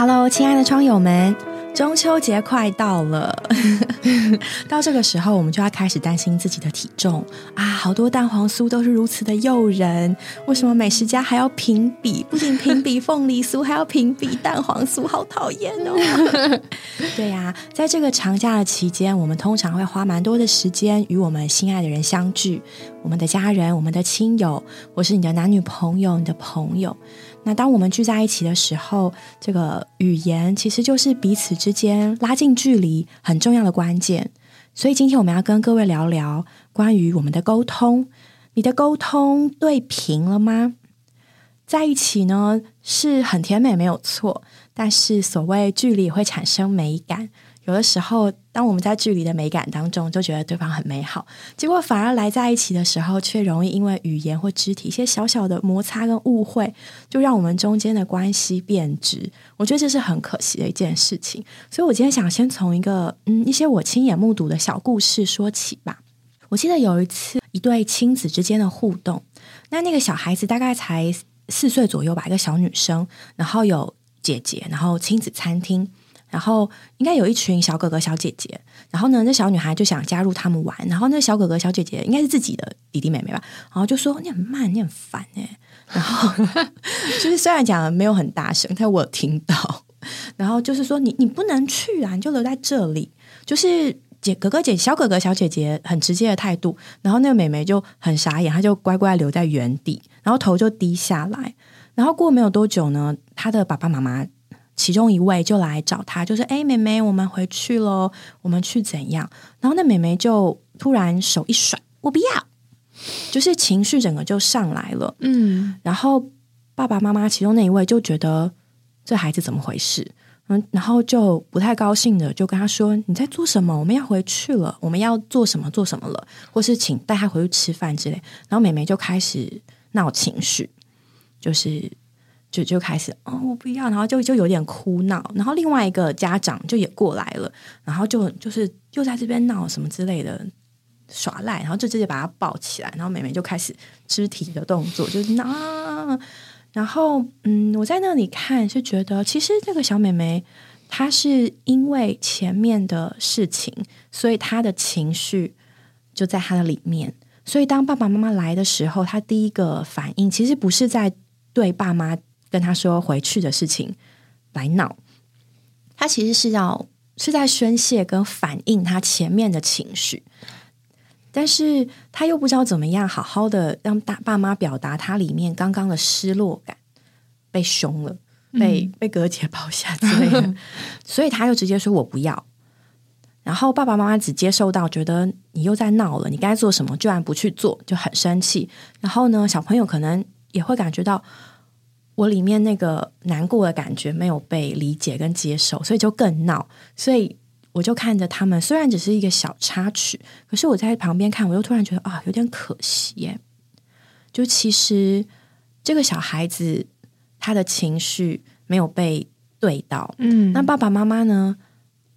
Hello，亲爱的窗友们，中秋节快到了，到这个时候，我们就要开始担心自己的体重啊！好多蛋黄酥都是如此的诱人，为什么美食家还要评比？不仅评比凤梨酥，还要评比蛋黄酥，好讨厌哦！对呀，在这个长假的期间，我们通常会花蛮多的时间与我们心爱的人相聚，我们的家人、我们的亲友，或是你的男女朋友、你的朋友。那当我们聚在一起的时候，这个语言其实就是彼此之间拉近距离很重要的关键。所以今天我们要跟各位聊聊关于我们的沟通。你的沟通对平了吗？在一起呢是很甜美没有错，但是所谓距离会产生美感。有的时候，当我们在距离的美感当中，就觉得对方很美好，结果反而来在一起的时候，却容易因为语言或肢体一些小小的摩擦跟误会，就让我们中间的关系变质。我觉得这是很可惜的一件事情。所以我今天想先从一个嗯一些我亲眼目睹的小故事说起吧。我记得有一次一对亲子之间的互动，那那个小孩子大概才四岁左右吧，一个小女生，然后有姐姐，然后亲子餐厅。然后应该有一群小哥哥小姐姐，然后呢，那小女孩就想加入他们玩，然后那小哥哥小姐姐应该是自己的弟弟妹妹吧，然后就说你很慢，你很烦哎，然后就是虽然讲的没有很大声，但我有听到，然后就是说你你不能去啊，你就留在这里，就是姐哥哥姐小哥哥小姐姐很直接的态度，然后那个妹妹就很傻眼，她就乖乖留在原地，然后头就低下来，然后过没有多久呢，她的爸爸妈妈。其中一位就来找他，就说：“哎，妹妹，我们回去喽，我们去怎样？”然后那妹妹就突然手一甩：“我不要！”就是情绪整个就上来了。嗯，然后爸爸妈妈其中那一位就觉得这孩子怎么回事？嗯，然后就不太高兴的就跟他说：“你在做什么？我们要回去了，我们要做什么做什么了？或是请带他回去吃饭之类。”然后妹妹就开始闹情绪，就是。就就开始哦，我不要，然后就就有点哭闹，然后另外一个家长就也过来了，然后就就是又在这边闹什么之类的耍赖，然后就直接把他抱起来，然后妹妹就开始肢体的动作，就是啊，然后嗯，我在那里看是觉得，其实这个小妹妹她是因为前面的事情，所以她的情绪就在她的里面，所以当爸爸妈妈来的时候，她第一个反应其实不是在对爸妈。跟他说回去的事情来闹，他其实是要是在宣泄跟反映他前面的情绪，但是他又不知道怎么样好好的让大爸妈表达他里面刚刚的失落感，被凶了，被被哥姐抱下之类的，所以他又直接说我不要，然后爸爸妈妈只接受到觉得你又在闹了，你该做什么居然不去做，就很生气，然后呢，小朋友可能也会感觉到。我里面那个难过的感觉没有被理解跟接受，所以就更闹。所以我就看着他们，虽然只是一个小插曲，可是我在旁边看，我又突然觉得啊，有点可惜耶。就其实这个小孩子他的情绪没有被对到，嗯，那爸爸妈妈呢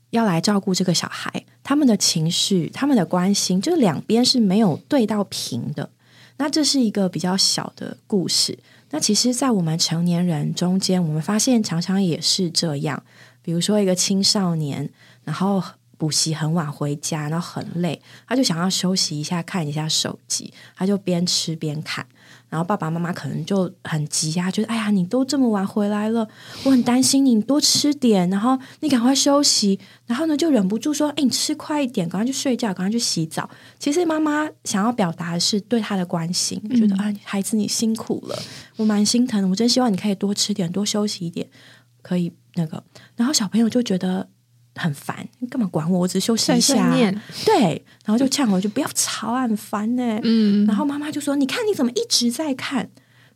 要来照顾这个小孩，他们的情绪、他们的关心，就是两边是没有对到平的。那这是一个比较小的故事。那其实，在我们成年人中间，我们发现常常也是这样。比如说，一个青少年，然后补习很晚回家，然后很累，他就想要休息一下，看一下手机，他就边吃边看。然后爸爸妈妈可能就很急呀，觉得哎呀，你都这么晚回来了，我很担心你，多吃点，然后你赶快休息。然后呢，就忍不住说：“哎，你吃快一点，赶快去睡觉，赶快去洗澡。”其实妈妈想要表达的是对他的关心，觉得啊，孩子你辛苦了，我蛮心疼，我真希望你可以多吃点，多休息一点，可以那个。然后小朋友就觉得。很烦，你干嘛管我？我只休息一下。对，然后就呛我，就，不要吵，很烦呢。嗯，然后妈妈就说：“你看你怎么一直在看？”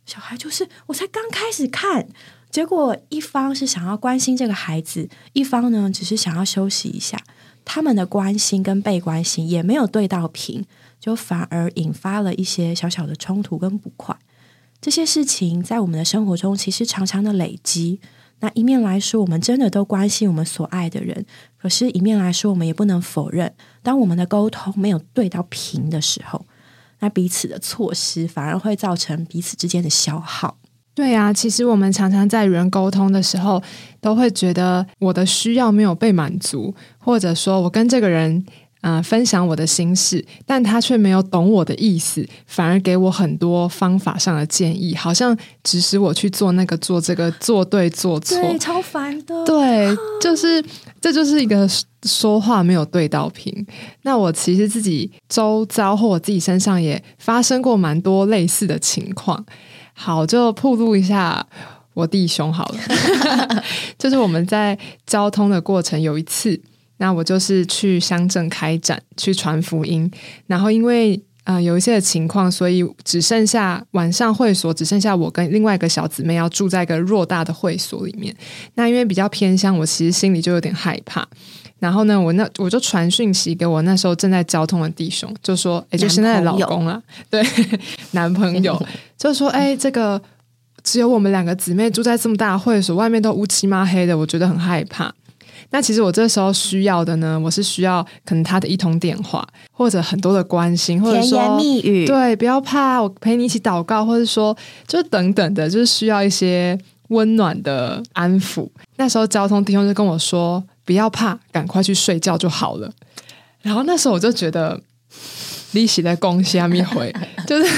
小孩就是我才刚开始看，结果一方是想要关心这个孩子，一方呢只是想要休息一下。他们的关心跟被关心也没有对到平，就反而引发了一些小小的冲突跟不快。这些事情在我们的生活中其实常常的累积。那一面来说，我们真的都关心我们所爱的人；可是，一面来说，我们也不能否认，当我们的沟通没有对到平的时候，那彼此的错失反而会造成彼此之间的消耗。对啊，其实我们常常在与人沟通的时候，都会觉得我的需要没有被满足，或者说我跟这个人。啊，分享我的心事，但他却没有懂我的意思，反而给我很多方法上的建议，好像指使我去做那个、做这个、做对、做错，对，超烦的。对，就是这就是一个说话没有对到频。那我其实自己周遭或我自己身上也发生过蛮多类似的情况。好，就铺露一下我弟兄好了，就是我们在交通的过程有一次。那我就是去乡镇开展，去传福音。然后因为呃有一些的情况，所以只剩下晚上会所，只剩下我跟另外一个小姊妹要住在一个偌大的会所里面。那因为比较偏乡，我其实心里就有点害怕。然后呢，我那我就传讯息给我那时候正在交通的弟兄，就说：“哎，就现在的老公啊，对，男朋友，就说：哎，这个只有我们两个姊妹住在这么大的会所，外面都乌漆嘛黑的，我觉得很害怕。”那其实我这时候需要的呢，我是需要可能他的一通电话，或者很多的关心，或者说甜言蜜语，对，不要怕，我陪你一起祷告，或者说就等等的，就是需要一些温暖的安抚。那时候交通弟兄就跟我说：“不要怕，赶快去睡觉就好了。”然后那时候我就觉得。利息在攻下面回，就是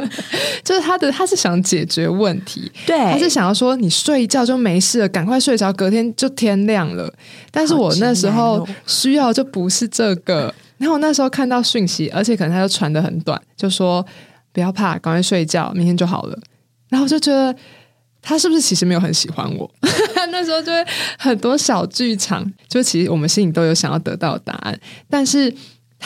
就是他的他是想解决问题，对，他是想要说你睡一觉就没事了，赶快睡着，隔天就天亮了。但是我那时候需要就不是这个。然后我那时候看到讯息，而且可能他就传的很短，就说不要怕，赶快睡觉，明天就好了。然后我就觉得他是不是其实没有很喜欢我？那时候就会很多小剧场，就其实我们心里都有想要得到答案，但是。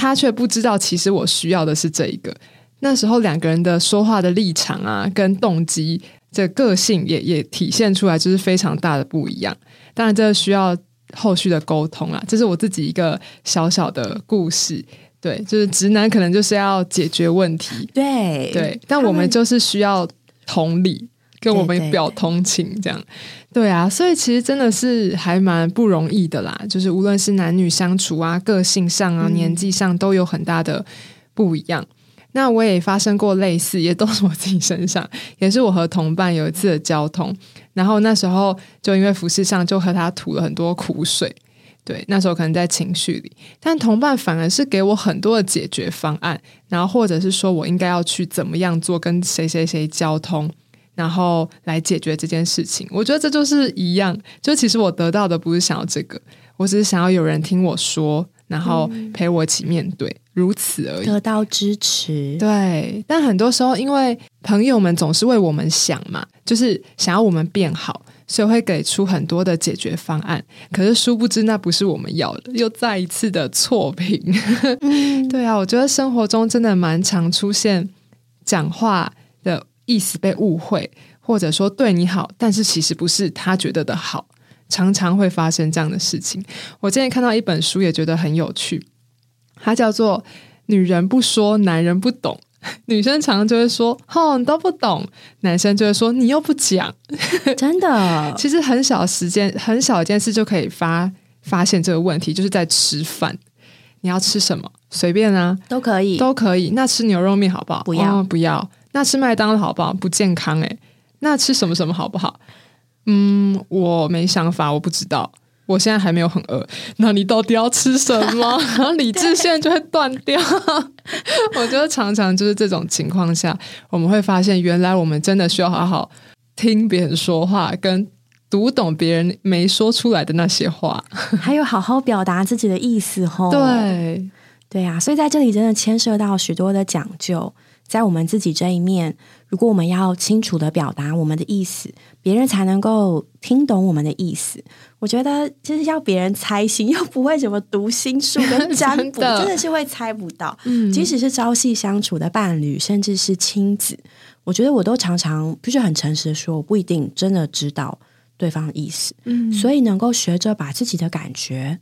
他却不知道，其实我需要的是这一个。那时候两个人的说话的立场啊，跟动机，这个性也也体现出来，就是非常大的不一样。当然，这需要后续的沟通啊。这是我自己一个小小的故事。对，就是直男可能就是要解决问题，对对，但我们就是需要同理。跟我们表同情，这样对啊，所以其实真的是还蛮不容易的啦。就是无论是男女相处啊，个性上啊，年纪上都有很大的不一样。那我也发生过类似，也都是我自己身上，也是我和同伴有一次的交通，然后那时候就因为服饰上就和他吐了很多苦水。对，那时候可能在情绪里，但同伴反而是给我很多的解决方案，然后或者是说我应该要去怎么样做，跟谁谁谁交通。然后来解决这件事情，我觉得这就是一样。就其实我得到的不是想要这个，我只是想要有人听我说，然后陪我一起面对，如此而已。得到支持，对。但很多时候，因为朋友们总是为我们想嘛，就是想要我们变好，所以会给出很多的解决方案。可是殊不知，那不是我们要的，又再一次的错评。对啊，我觉得生活中真的蛮常出现讲话的。意思被误会，或者说对你好，但是其实不是他觉得的好，常常会发生这样的事情。我之前看到一本书，也觉得很有趣，它叫做《女人不说，男人不懂》。女生常常就会说：“哦，你都不懂。”男生就会说：“你又不讲。”真的，其实很小时间，很小一件事就可以发发现这个问题，就是在吃饭。你要吃什么？随便啊，都可以，都可以。那吃牛肉面好不好？不要，不要。那吃麦当劳好不好？不健康诶。那吃什么什么好不好？嗯，我没想法，我不知道。我现在还没有很饿。那你到底要吃什么？然 后理智线就会断掉。我觉得常常就是这种情况下，我们会发现，原来我们真的需要好好听别人说话，跟读懂别人没说出来的那些话，还有好好表达自己的意思。吼，对，对呀。所以在这里真的牵涉到许多的讲究。在我们自己这一面，如果我们要清楚的表达我们的意思，别人才能够听懂我们的意思。我觉得就是要别人猜心，又不会什么读心术跟占卜，真的是会猜不到。嗯，即使是朝夕相处的伴侣，甚至是亲子，我觉得我都常常必须很诚实的说，我不一定真的知道对方的意思。嗯，所以能够学着把自己的感觉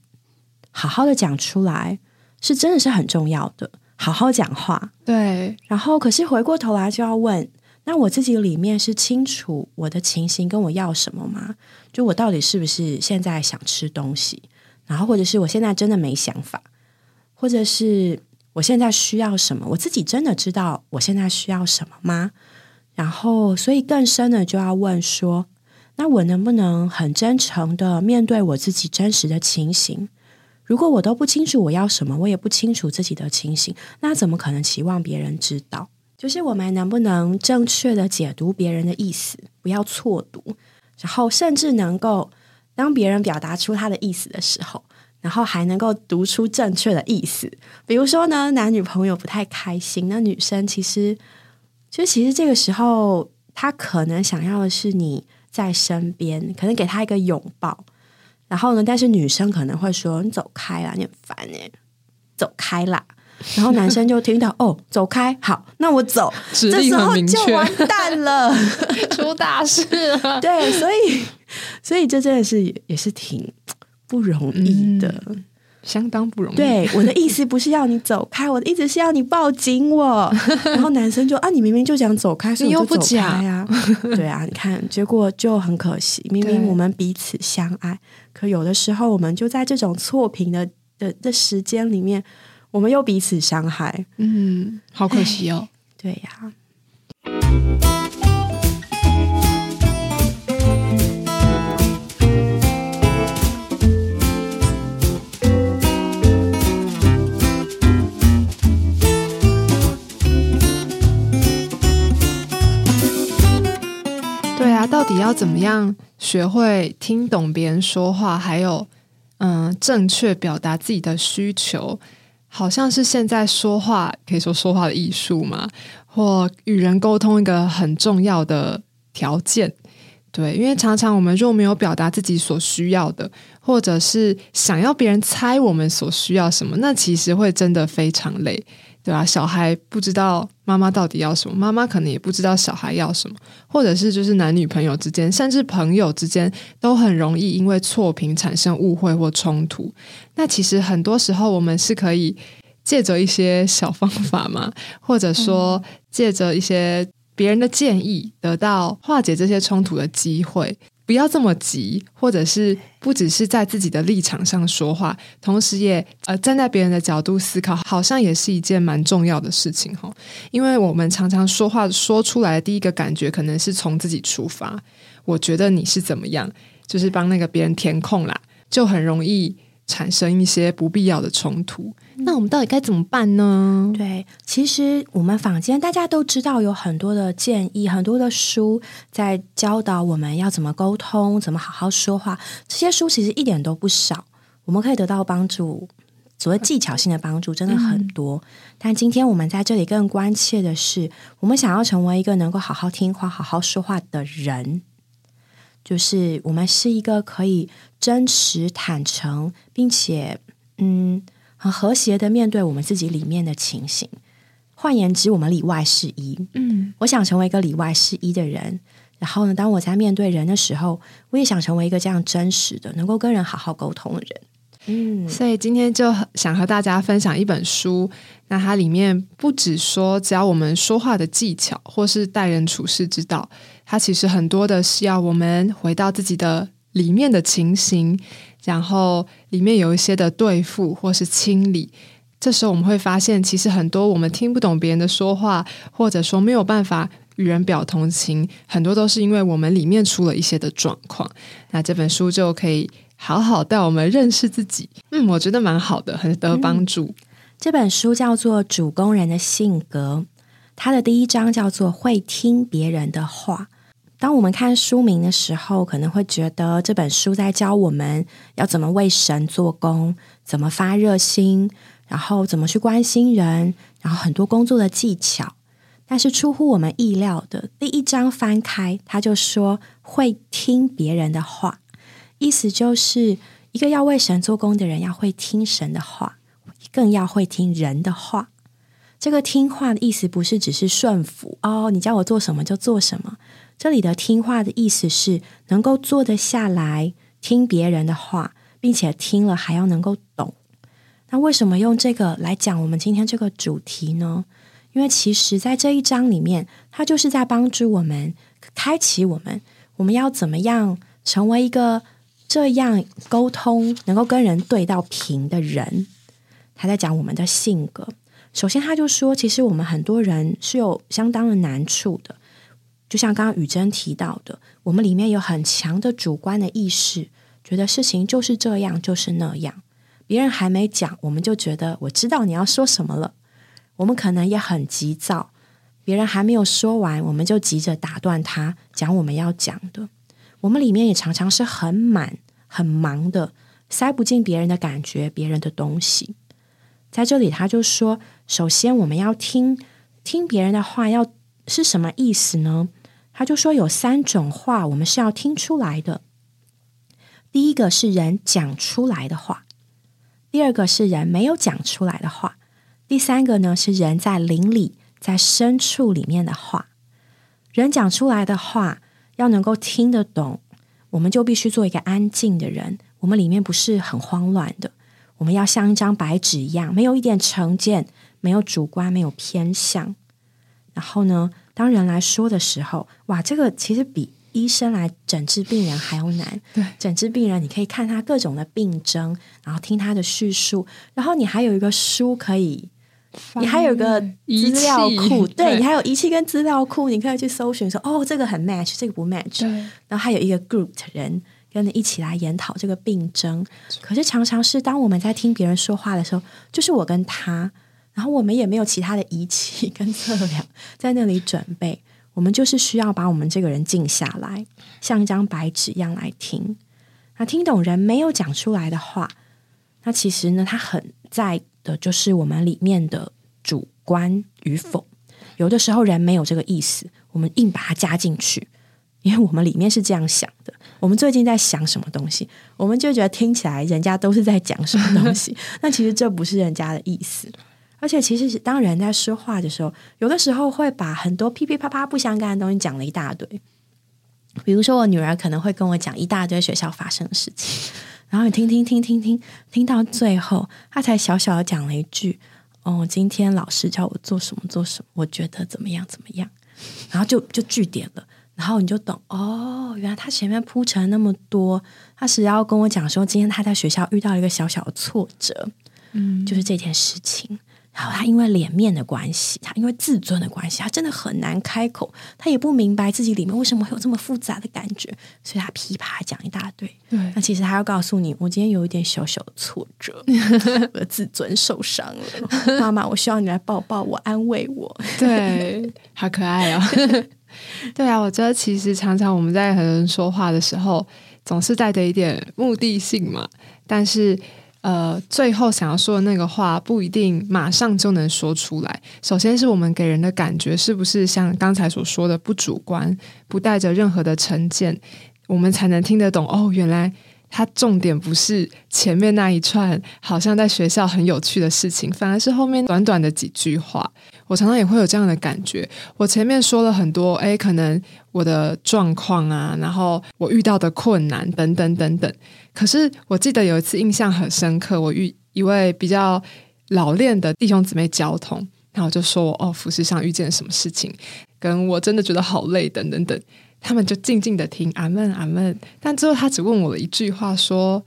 好好的讲出来，是真的是很重要的。好好讲话，对。然后，可是回过头来就要问：那我自己里面是清楚我的情形跟我要什么吗？就我到底是不是现在想吃东西？然后，或者是我现在真的没想法，或者是我现在需要什么？我自己真的知道我现在需要什么吗？然后，所以更深的就要问说：那我能不能很真诚的面对我自己真实的情形？如果我都不清楚我要什么，我也不清楚自己的情形，那怎么可能期望别人知道？就是我们能不能正确的解读别人的意思，不要错读，然后甚至能够当别人表达出他的意思的时候，然后还能够读出正确的意思。比如说呢，男女朋友不太开心，那女生其实，就其实这个时候，他可能想要的是你在身边，可能给他一个拥抱。然后呢？但是女生可能会说：“你走开啦，你很烦哎，走开啦。”然后男生就听到：“ 哦，走开，好，那我走。”这时候就完蛋了，出大事了。对，所以，所以这真的是也是挺不容易的。相当不容易。对，我的意思不是要你走开，我的意思是要你抱紧我。然后男生就啊，你明明就想走开，你又不讲呀？对啊，你看，结果就很可惜。明明我们彼此相爱，可有的时候我们就在这种错评的的的时间里面，我们又彼此伤害。嗯，好可惜哦。对呀。到底要怎么样学会听懂别人说话，还有嗯，正确表达自己的需求，好像是现在说话可以说说话的艺术嘛，或与人沟通一个很重要的条件。对，因为常常我们若没有表达自己所需要的，或者是想要别人猜我们所需要什么，那其实会真的非常累。对吧？小孩不知道妈妈到底要什么，妈妈可能也不知道小孩要什么，或者是就是男女朋友之间，甚至朋友之间，都很容易因为错评产生误会或冲突。那其实很多时候，我们是可以借着一些小方法嘛，或者说借着一些别人的建议，得到化解这些冲突的机会。不要这么急，或者是不只是在自己的立场上说话，同时也呃站在别人的角度思考，好像也是一件蛮重要的事情哈。因为我们常常说话说出来的第一个感觉，可能是从自己出发。我觉得你是怎么样，就是帮那个别人填空啦，就很容易。产生一些不必要的冲突，那我们到底该怎么办呢？对，其实我们坊间大家都知道有很多的建议，很多的书在教导我们要怎么沟通，怎么好好说话。这些书其实一点都不少，我们可以得到帮助，所谓技巧性的帮助真的很多。但今天我们在这里更关切的是，我们想要成为一个能够好好听话、好好说话的人。就是我们是一个可以真实、坦诚，并且嗯很和谐的面对我们自己里面的情形。换言之，我们里外是一。嗯，我想成为一个里外是一的人。然后呢，当我在面对人的时候，我也想成为一个这样真实的、能够跟人好好沟通的人。嗯，所以今天就想和大家分享一本书。那它里面不只说教我们说话的技巧，或是待人处事之道，它其实很多的是要我们回到自己的里面的情形，然后里面有一些的对付或是清理。这时候我们会发现，其实很多我们听不懂别人的说话，或者说没有办法与人表同情，很多都是因为我们里面出了一些的状况。那这本书就可以。好好带我们认识自己，嗯，我觉得蛮好的，很得帮助。这本书叫做《主工人的性格》，它的第一章叫做“会听别人的话”。当我们看书名的时候，可能会觉得这本书在教我们要怎么为神做工，怎么发热心，然后怎么去关心人，然后很多工作的技巧。但是出乎我们意料的，第一章翻开，他就说会听别人的话。意思就是一个要为神做工的人，要会听神的话，更要会听人的话。这个听话的意思不是只是顺服哦，你叫我做什么就做什么。这里的听话的意思是能够坐得下来听别人的话，并且听了还要能够懂。那为什么用这个来讲我们今天这个主题呢？因为其实在这一章里面，它就是在帮助我们开启我们，我们要怎么样成为一个。这样沟通能够跟人对到平的人，他在讲我们的性格。首先，他就说，其实我们很多人是有相当的难处的。就像刚刚雨珍提到的，我们里面有很强的主观的意识，觉得事情就是这样，就是那样。别人还没讲，我们就觉得我知道你要说什么了。我们可能也很急躁，别人还没有说完，我们就急着打断他讲我们要讲的。我们里面也常常是很满、很忙的，塞不进别人的感觉、别人的东西。在这里，他就说：首先，我们要听听别人的话，要是什么意思呢？他就说有三种话，我们是要听出来的。第一个是人讲出来的话。第二个是人没有讲出来的话，第三个呢是人在灵里、在深处里面的话。人讲出来的话要能够听得懂，我们就必须做一个安静的人。我们里面不是很慌乱的，我们要像一张白纸一样，没有一点成见，没有主观，没有偏向。然后呢，当人来说的时候，哇，这个其实比。医生来诊治病人还要难。对，诊治病人，你可以看他各种的病症，然后听他的叙述，然后你还有一个书可以，你还有一个资料库，对你还有仪器跟资料库，你可以去搜寻说，哦，这个很 match，这个不 match。然后还有一个 group 的人跟你一起来研讨这个病症。可是常常是当我们在听别人说话的时候，就是我跟他，然后我们也没有其他的仪器 跟测量在那里准备。我们就是需要把我们这个人静下来，像一张白纸一样来听。那听懂人没有讲出来的话，那其实呢，他很在的就是我们里面的主观与否。有的时候人没有这个意思，我们硬把它加进去，因为我们里面是这样想的。我们最近在想什么东西，我们就觉得听起来人家都是在讲什么东西，那其实这不是人家的意思。而且，其实当人在说话的时候，有的时候会把很多噼噼啪啪不相干的东西讲了一大堆。比如说，我女儿可能会跟我讲一大堆学校发生的事情，然后你听听听听听，听到最后，他才小小的讲了一句：“哦，今天老师叫我做什么做什么，我觉得怎么样怎么样。”然后就就据点了，然后你就懂哦，原来他前面铺陈那么多，他是要跟我讲说，今天他在学校遇到一个小小的挫折，嗯，就是这件事情。然后他因为脸面的关系，他因为自尊的关系，他真的很难开口。他也不明白自己里面为什么会有这么复杂的感觉，所以他噼啪讲一大堆。对，那其实他要告诉你，我今天有一点小小的挫折，我的自尊受伤了。妈妈，我需要你来抱抱我，安慰我。对，好可爱哦。对啊，我觉得其实常常我们在和人说话的时候，总是带着一点目的性嘛，但是。呃，最后想要说的那个话不一定马上就能说出来。首先是我们给人的感觉是不是像刚才所说的不主观，不带着任何的成见，我们才能听得懂。哦，原来他重点不是前面那一串好像在学校很有趣的事情，反而是后面短短的几句话。我常常也会有这样的感觉。我前面说了很多，哎，可能我的状况啊，然后我遇到的困难等等等等。可是我记得有一次印象很深刻，我遇一位比较老练的弟兄姊妹交通，然后就说我哦，服饰上遇见什么事情，跟我真的觉得好累等等等，他们就静静的听，阿闷阿闷。但最后他只问我了一句话，说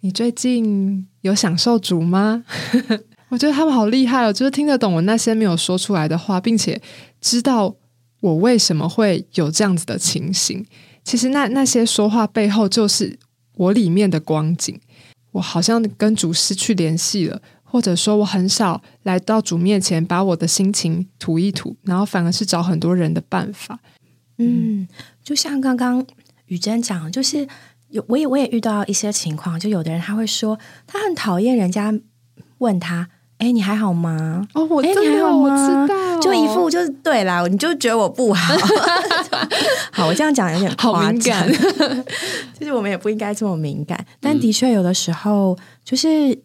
你最近有享受主吗？我觉得他们好厉害哦，就是听得懂我那些没有说出来的话，并且知道我为什么会有这样子的情形。其实那那些说话背后就是。我里面的光景，我好像跟主失去联系了，或者说我很少来到主面前，把我的心情吐一吐，然后反而是找很多人的办法。嗯，就像刚刚雨珍讲，就是有我也我也遇到一些情况，就有的人他会说，他很讨厌人家问他。哎，你还好吗？哦，我哎，你还好吗？就一副就是对啦，你就觉得我不好。好，我这样讲有点好敏感。其实我们也不应该这么敏感，但的确有的时候，就是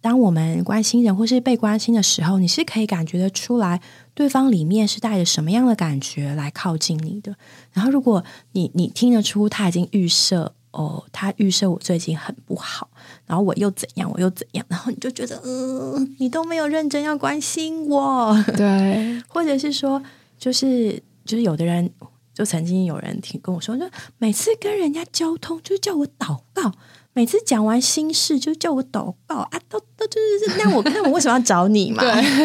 当我们关心人或是被关心的时候，你是可以感觉得出来，对方里面是带着什么样的感觉来靠近你的。然后，如果你你听得出他已经预设。哦，他预设我最近很不好，然后我又怎样，我又怎样，然后你就觉得，嗯，你都没有认真要关心我，对，或者是说，就是就是有的人，就曾经有人听跟我说，就每次跟人家交通，就叫我祷告，每次讲完心事就叫我祷告啊，都都就是那我那我为什么要找你嘛？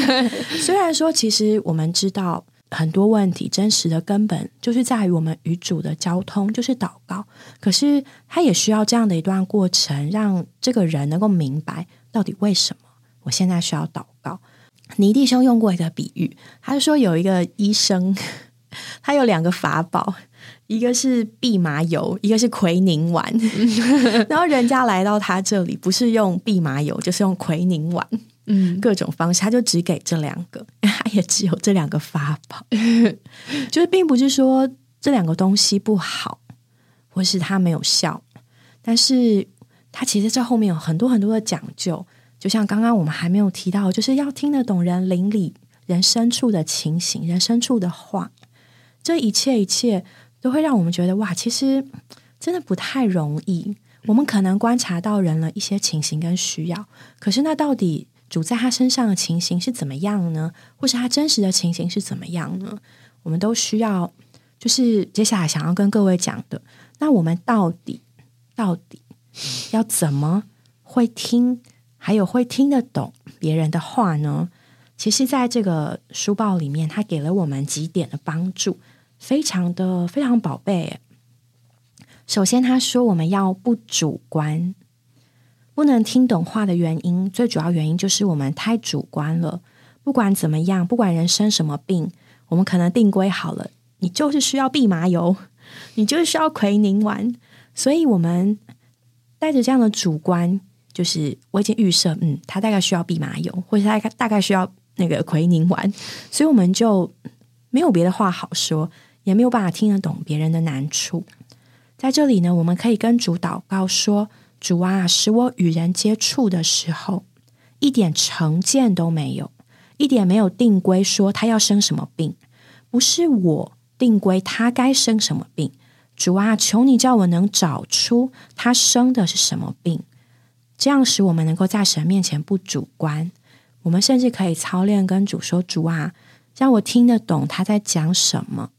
虽然说其实我们知道。很多问题真实的根本就是在于我们与主的交通，就是祷告。可是他也需要这样的一段过程，让这个人能够明白到底为什么我现在需要祷告。尼弟兄用过一个比喻，他就说有一个医生，他有两个法宝。一个是蓖麻油，一个是奎宁丸，然后人家来到他这里，不是用蓖麻油，就是用奎宁丸，嗯，各种方式，他就只给这两个，他也只有这两个法宝，就是并不是说这两个东西不好，或是它没有效，但是它其实这后面有很多很多的讲究，就像刚刚我们还没有提到，就是要听得懂人邻里人深处的情形，人深处的话，这一切一切。都会让我们觉得哇，其实真的不太容易。我们可能观察到人了一些情形跟需要，可是那到底主在他身上的情形是怎么样呢？或是他真实的情形是怎么样呢？我们都需要，就是接下来想要跟各位讲的。那我们到底到底要怎么会听，还有会听得懂别人的话呢？其实，在这个书报里面，他给了我们几点的帮助。非常的非常宝贝。首先，他说我们要不主观，不能听懂话的原因，最主要原因就是我们太主观了。不管怎么样，不管人生什么病，我们可能定规好了，你就是需要蓖麻油，你就是需要奎宁丸。所以，我们带着这样的主观，就是我已经预设，嗯，他大概需要蓖麻油，或者他大概需要那个奎宁丸，所以我们就没有别的话好说。也没有办法听得懂别人的难处，在这里呢，我们可以跟主祷告说：“主啊，使我与人接触的时候，一点成见都没有，一点没有定规说他要生什么病，不是我定规他该生什么病。主啊，求你叫我能找出他生的是什么病，这样使我们能够在神面前不主观。我们甚至可以操练跟主说：主啊，让我听得懂他在讲什么。”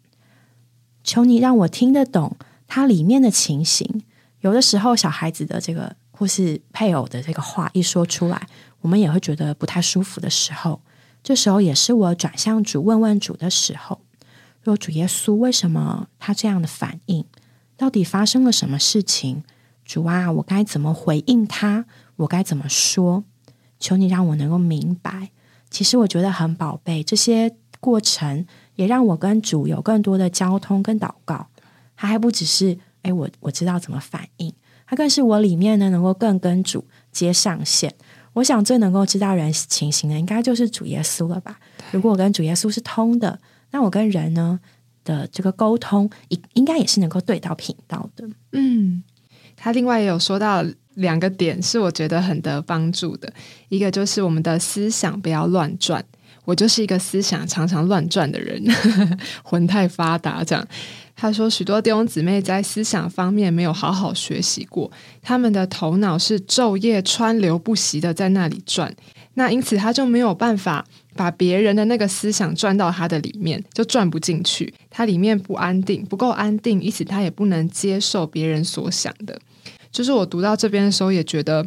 求你让我听得懂它里面的情形。有的时候，小孩子的这个或是配偶的这个话一说出来，我们也会觉得不太舒服的时候，这时候也是我转向主问问主的时候。若主耶稣，为什么他这样的反应？到底发生了什么事情？主啊，我该怎么回应他？我该怎么说？求你让我能够明白。其实我觉得很宝贝，这些过程。也让我跟主有更多的交通跟祷告，他还不只是哎，我我知道怎么反应，它更是我里面呢能够更跟主接上线。我想最能够知道人情形的，应该就是主耶稣了吧？如果我跟主耶稣是通的，那我跟人呢的这个沟通，应应该也是能够对到频道的。嗯，他另外也有说到两个点，是我觉得很得帮助的，一个就是我们的思想不要乱转。我就是一个思想常常乱转的人，魂太发达。这样，他说许多弟兄姊妹在思想方面没有好好学习过，他们的头脑是昼夜川流不息的在那里转，那因此他就没有办法把别人的那个思想转到他的里面，就转不进去。他里面不安定，不够安定，因此他也不能接受别人所想的。就是我读到这边的时候，也觉得。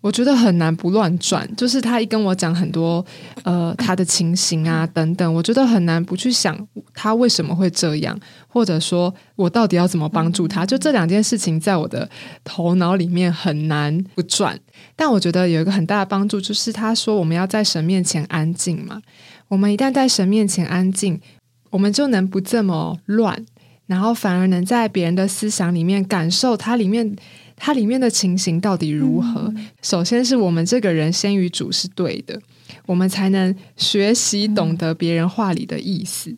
我觉得很难不乱转，就是他一跟我讲很多，呃，他的情形啊等等，我觉得很难不去想他为什么会这样，或者说我到底要怎么帮助他。就这两件事情在我的头脑里面很难不转。但我觉得有一个很大的帮助，就是他说我们要在神面前安静嘛。我们一旦在神面前安静，我们就能不这么乱，然后反而能在别人的思想里面感受它里面。它里面的情形到底如何？首先是我们这个人先于主是对的，我们才能学习懂得别人话里的意思。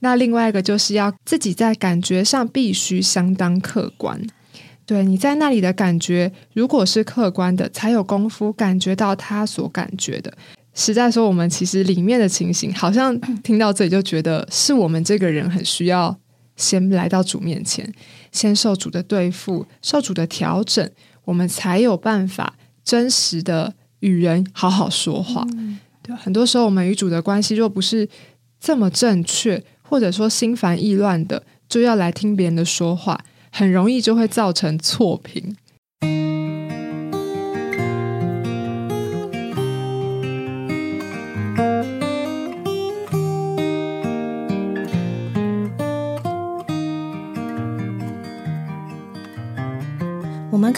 那另外一个就是要自己在感觉上必须相当客观。对你在那里的感觉，如果是客观的，才有功夫感觉到他所感觉的。实在说，我们其实里面的情形，好像听到这里就觉得是我们这个人很需要先来到主面前。先受主的对付，受主的调整，我们才有办法真实的与人好好说话。对，很多时候我们与主的关系若不是这么正确，或者说心烦意乱的，就要来听别人的说话，很容易就会造成错评。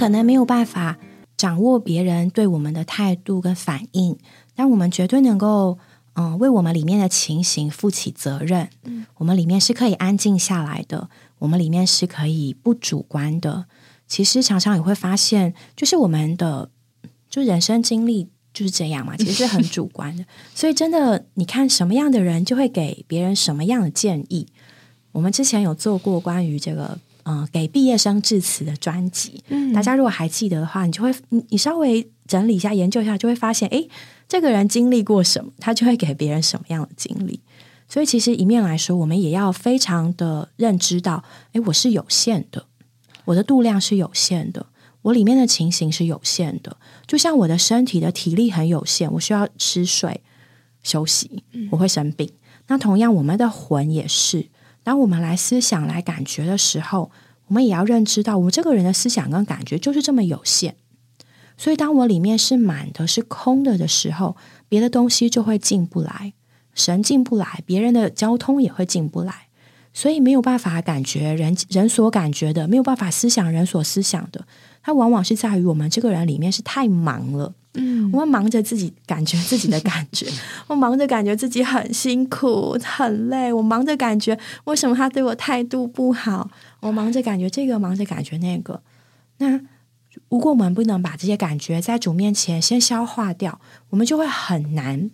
可能没有办法掌握别人对我们的态度跟反应，但我们绝对能够，嗯，为我们里面的情形负起责任。嗯，我们里面是可以安静下来的，我们里面是可以不主观的。其实常常也会发现，就是我们的就人生经历就是这样嘛，其实是很主观的。所以真的，你看什么样的人，就会给别人什么样的建议。我们之前有做过关于这个。嗯，给毕业生致辞的专辑，嗯，大家如果还记得的话，你就会你你稍微整理一下、研究一下，就会发现，哎，这个人经历过什么，他就会给别人什么样的经历。所以，其实一面来说，我们也要非常的认知到，哎，我是有限的，我的度量是有限的，我里面的情形是有限的。就像我的身体的体力很有限，我需要吃水休息，我会生病。那同样，我们的魂也是。当我们来思想、来感觉的时候，我们也要认知到，我们这个人的思想跟感觉就是这么有限。所以，当我里面是满的、是空的的时候，别的东西就会进不来，神进不来，别人的交通也会进不来。所以，没有办法感觉人人所感觉的，没有办法思想人所思想的，它往往是在于我们这个人里面是太忙了。嗯，我们忙着自己感觉自己的感觉，我忙着感觉自己很辛苦很累，我忙着感觉为什么他对我态度不好，我忙着感觉这个，忙着感觉那个。那如果我们不能把这些感觉在主面前先消化掉，我们就会很难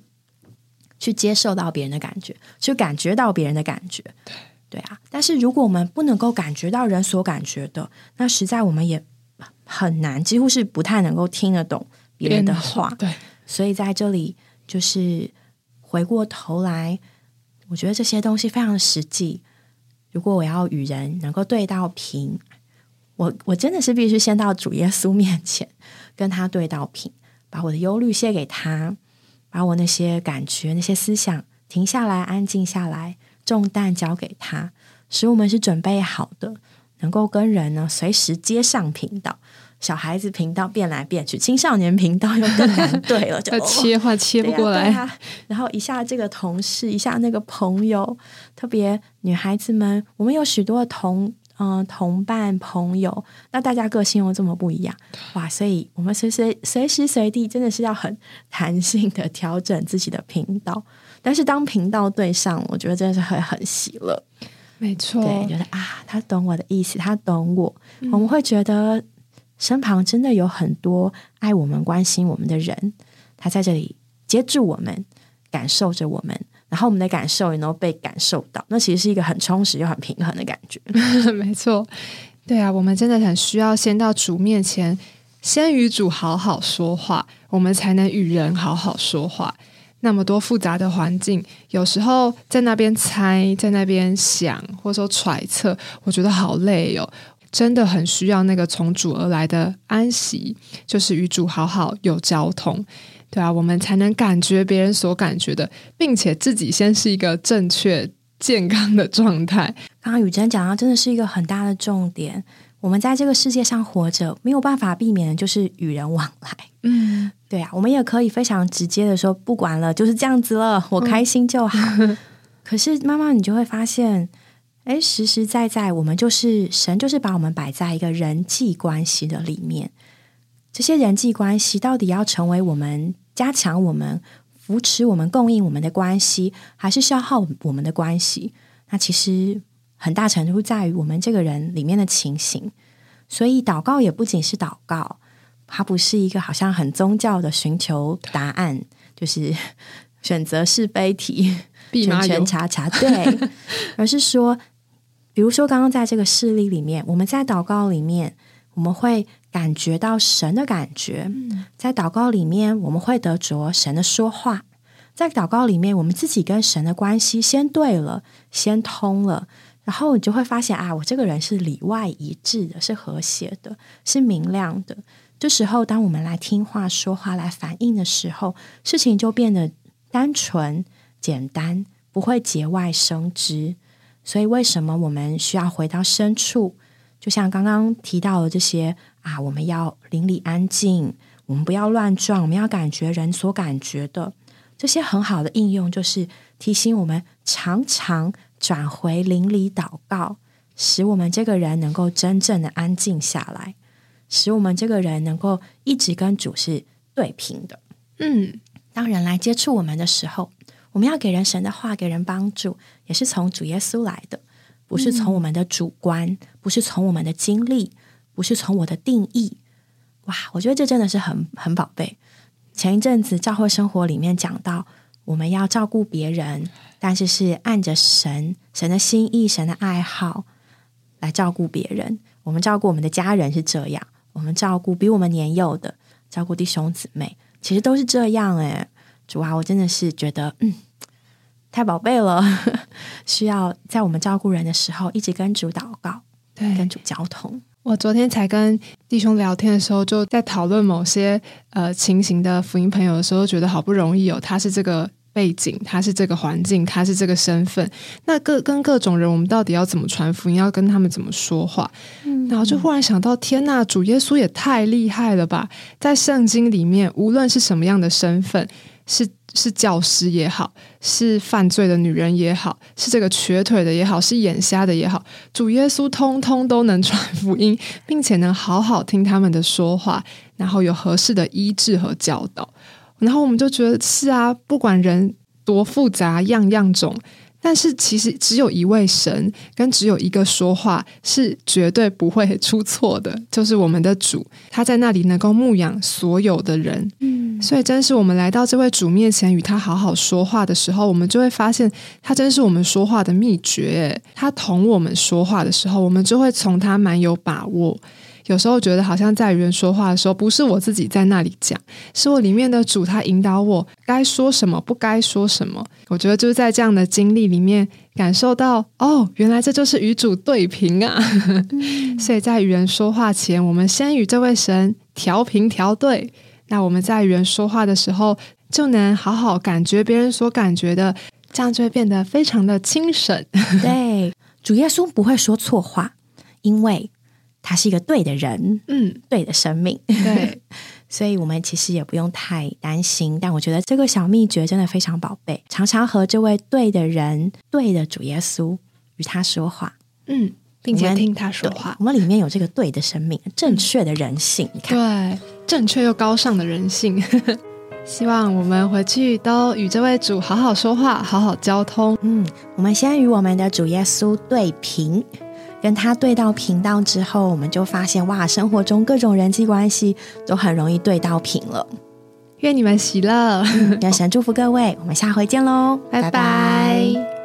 去接受到别人的感觉，去感觉到别人的感觉。对对啊，但是如果我们不能够感觉到人所感觉的，那实在我们也很难，几乎是不太能够听得懂。别人的话，对，所以在这里就是回过头来，我觉得这些东西非常实际。如果我要与人能够对到平，我我真的是必须先到主耶稣面前跟他对到平，把我的忧虑卸给他，把我那些感觉、那些思想停下来、安静下来，重担交给他，使我们是准备好的，能够跟人呢随时接上频道。小孩子频道变来变去，青少年频道又更难对了，就 切换切不过来。然后一下这个同事，一下那个朋友，特别女孩子们，我们有许多同嗯同伴朋友，那大家个性又这么不一样，哇！所以我们随随随时随地真的是要很弹性的调整自己的频道。但是当频道对上，我觉得真的是会很喜乐。没错，对，觉得啊，他懂我的意思，他懂我，我们会觉得。身旁真的有很多爱我们、关心我们的人，他在这里接住我们，感受着我们，然后我们的感受也能被感受到。那其实是一个很充实又很平衡的感觉。没错，对啊，我们真的很需要先到主面前，先与主好好说话，我们才能与人好好说话。那么多复杂的环境，有时候在那边猜，在那边想，或者说揣测，我觉得好累哦。真的很需要那个从主而来的安息，就是与主好好有交通，对啊，我们才能感觉别人所感觉的，并且自己先是一个正确健康的状态。刚刚雨珍讲到，真的是一个很大的重点。我们在这个世界上活着，没有办法避免的就是与人往来。嗯，对啊，我们也可以非常直接的说，不管了，就是这样子了，我开心就好。可是妈妈，你就会发现。哎，实实在在，我们就是神，就是把我们摆在一个人际关系的里面。这些人际关系到底要成为我们加强我们、扶持我们、供应我们的关系，还是消耗我们的关系？那其实很大程度在于我们这个人里面的情形。所以，祷告也不仅是祷告，它不是一个好像很宗教的寻求答案，就是选择是非题、全全查查，对，而是说。比如说，刚刚在这个事例里面，我们在祷告里面，我们会感觉到神的感觉；在祷告里面，我们会得着神的说话；在祷告里面，我们自己跟神的关系先对了，先通了，然后你就会发现啊，我这个人是里外一致的，是和谐的，是明亮的。这时候，当我们来听话、说话、来反应的时候，事情就变得单纯、简单，不会节外生枝。所以，为什么我们需要回到深处？就像刚刚提到的这些啊，我们要邻里安静，我们不要乱撞，我们要感觉人所感觉的这些很好的应用，就是提醒我们常常转回邻里祷告，使我们这个人能够真正的安静下来。使我们这个人能够一直跟主是对平的。嗯，当人来接触我们的时候，我们要给人神的话，给人帮助，也是从主耶稣来的，不是从我们的主观，不是从我们的经历，不是从我的定义。哇，我觉得这真的是很很宝贝。前一阵子教会生活里面讲到，我们要照顾别人，但是是按着神神的心意、神的爱好来照顾别人。我们照顾我们的家人是这样，我们照顾比我们年幼的，照顾弟兄姊妹，其实都是这样。诶，主啊，我真的是觉得，嗯，太宝贝了，需要在我们照顾人的时候，一直跟主祷告，对，跟主交通。我昨天才跟弟兄聊天的时候，就在讨论某些呃情形的福音朋友的时候，觉得好不容易哦，他是这个背景，他是这个环境，他是这个身份，那各跟各种人，我们到底要怎么传福音，要跟他们怎么说话？然后就忽然想到，天呐，主耶稣也太厉害了吧！在圣经里面，无论是什么样的身份，是。是教师也好，是犯罪的女人也好，是这个瘸腿的也好，是眼瞎的也好，主耶稣通通都能传福音，并且能好好听他们的说话，然后有合适的医治和教导。然后我们就觉得是啊，不管人多复杂，样样种。但是其实只有一位神，跟只有一个说话是绝对不会出错的，就是我们的主，他在那里能够牧养所有的人。嗯，所以真是我们来到这位主面前与他好好说话的时候，我们就会发现他真是我们说话的秘诀。他同我们说话的时候，我们就会从他蛮有把握。有时候觉得好像在与人说话的时候，不是我自己在那里讲，是我里面的主他引导我该说什么，不该说什么。我觉得就是在这样的经历里面感受到，哦，原来这就是与主对平啊！所以在与人说话前，我们先与这位神调平调对，那我们在与人说话的时候，就能好好感觉别人所感觉的，这样就会变得非常的精神。对，主耶稣不会说错话，因为。他是一个对的人，嗯，对的生命，对，所以我们其实也不用太担心。但我觉得这个小秘诀真的非常宝贝，常常和这位对的人、对的主耶稣与他说话，嗯，并且听他说话。我们里面有这个对的生命，正确的人性，你看，对，正确又高尚的人性。希望我们回去都与这位主好好说话，好好交通。嗯，我们先与我们的主耶稣对平。跟他对到频道之后，我们就发现哇，生活中各种人际关系都很容易对到频了。愿你们喜乐，愿神祝福各位，我们下回见喽，拜拜。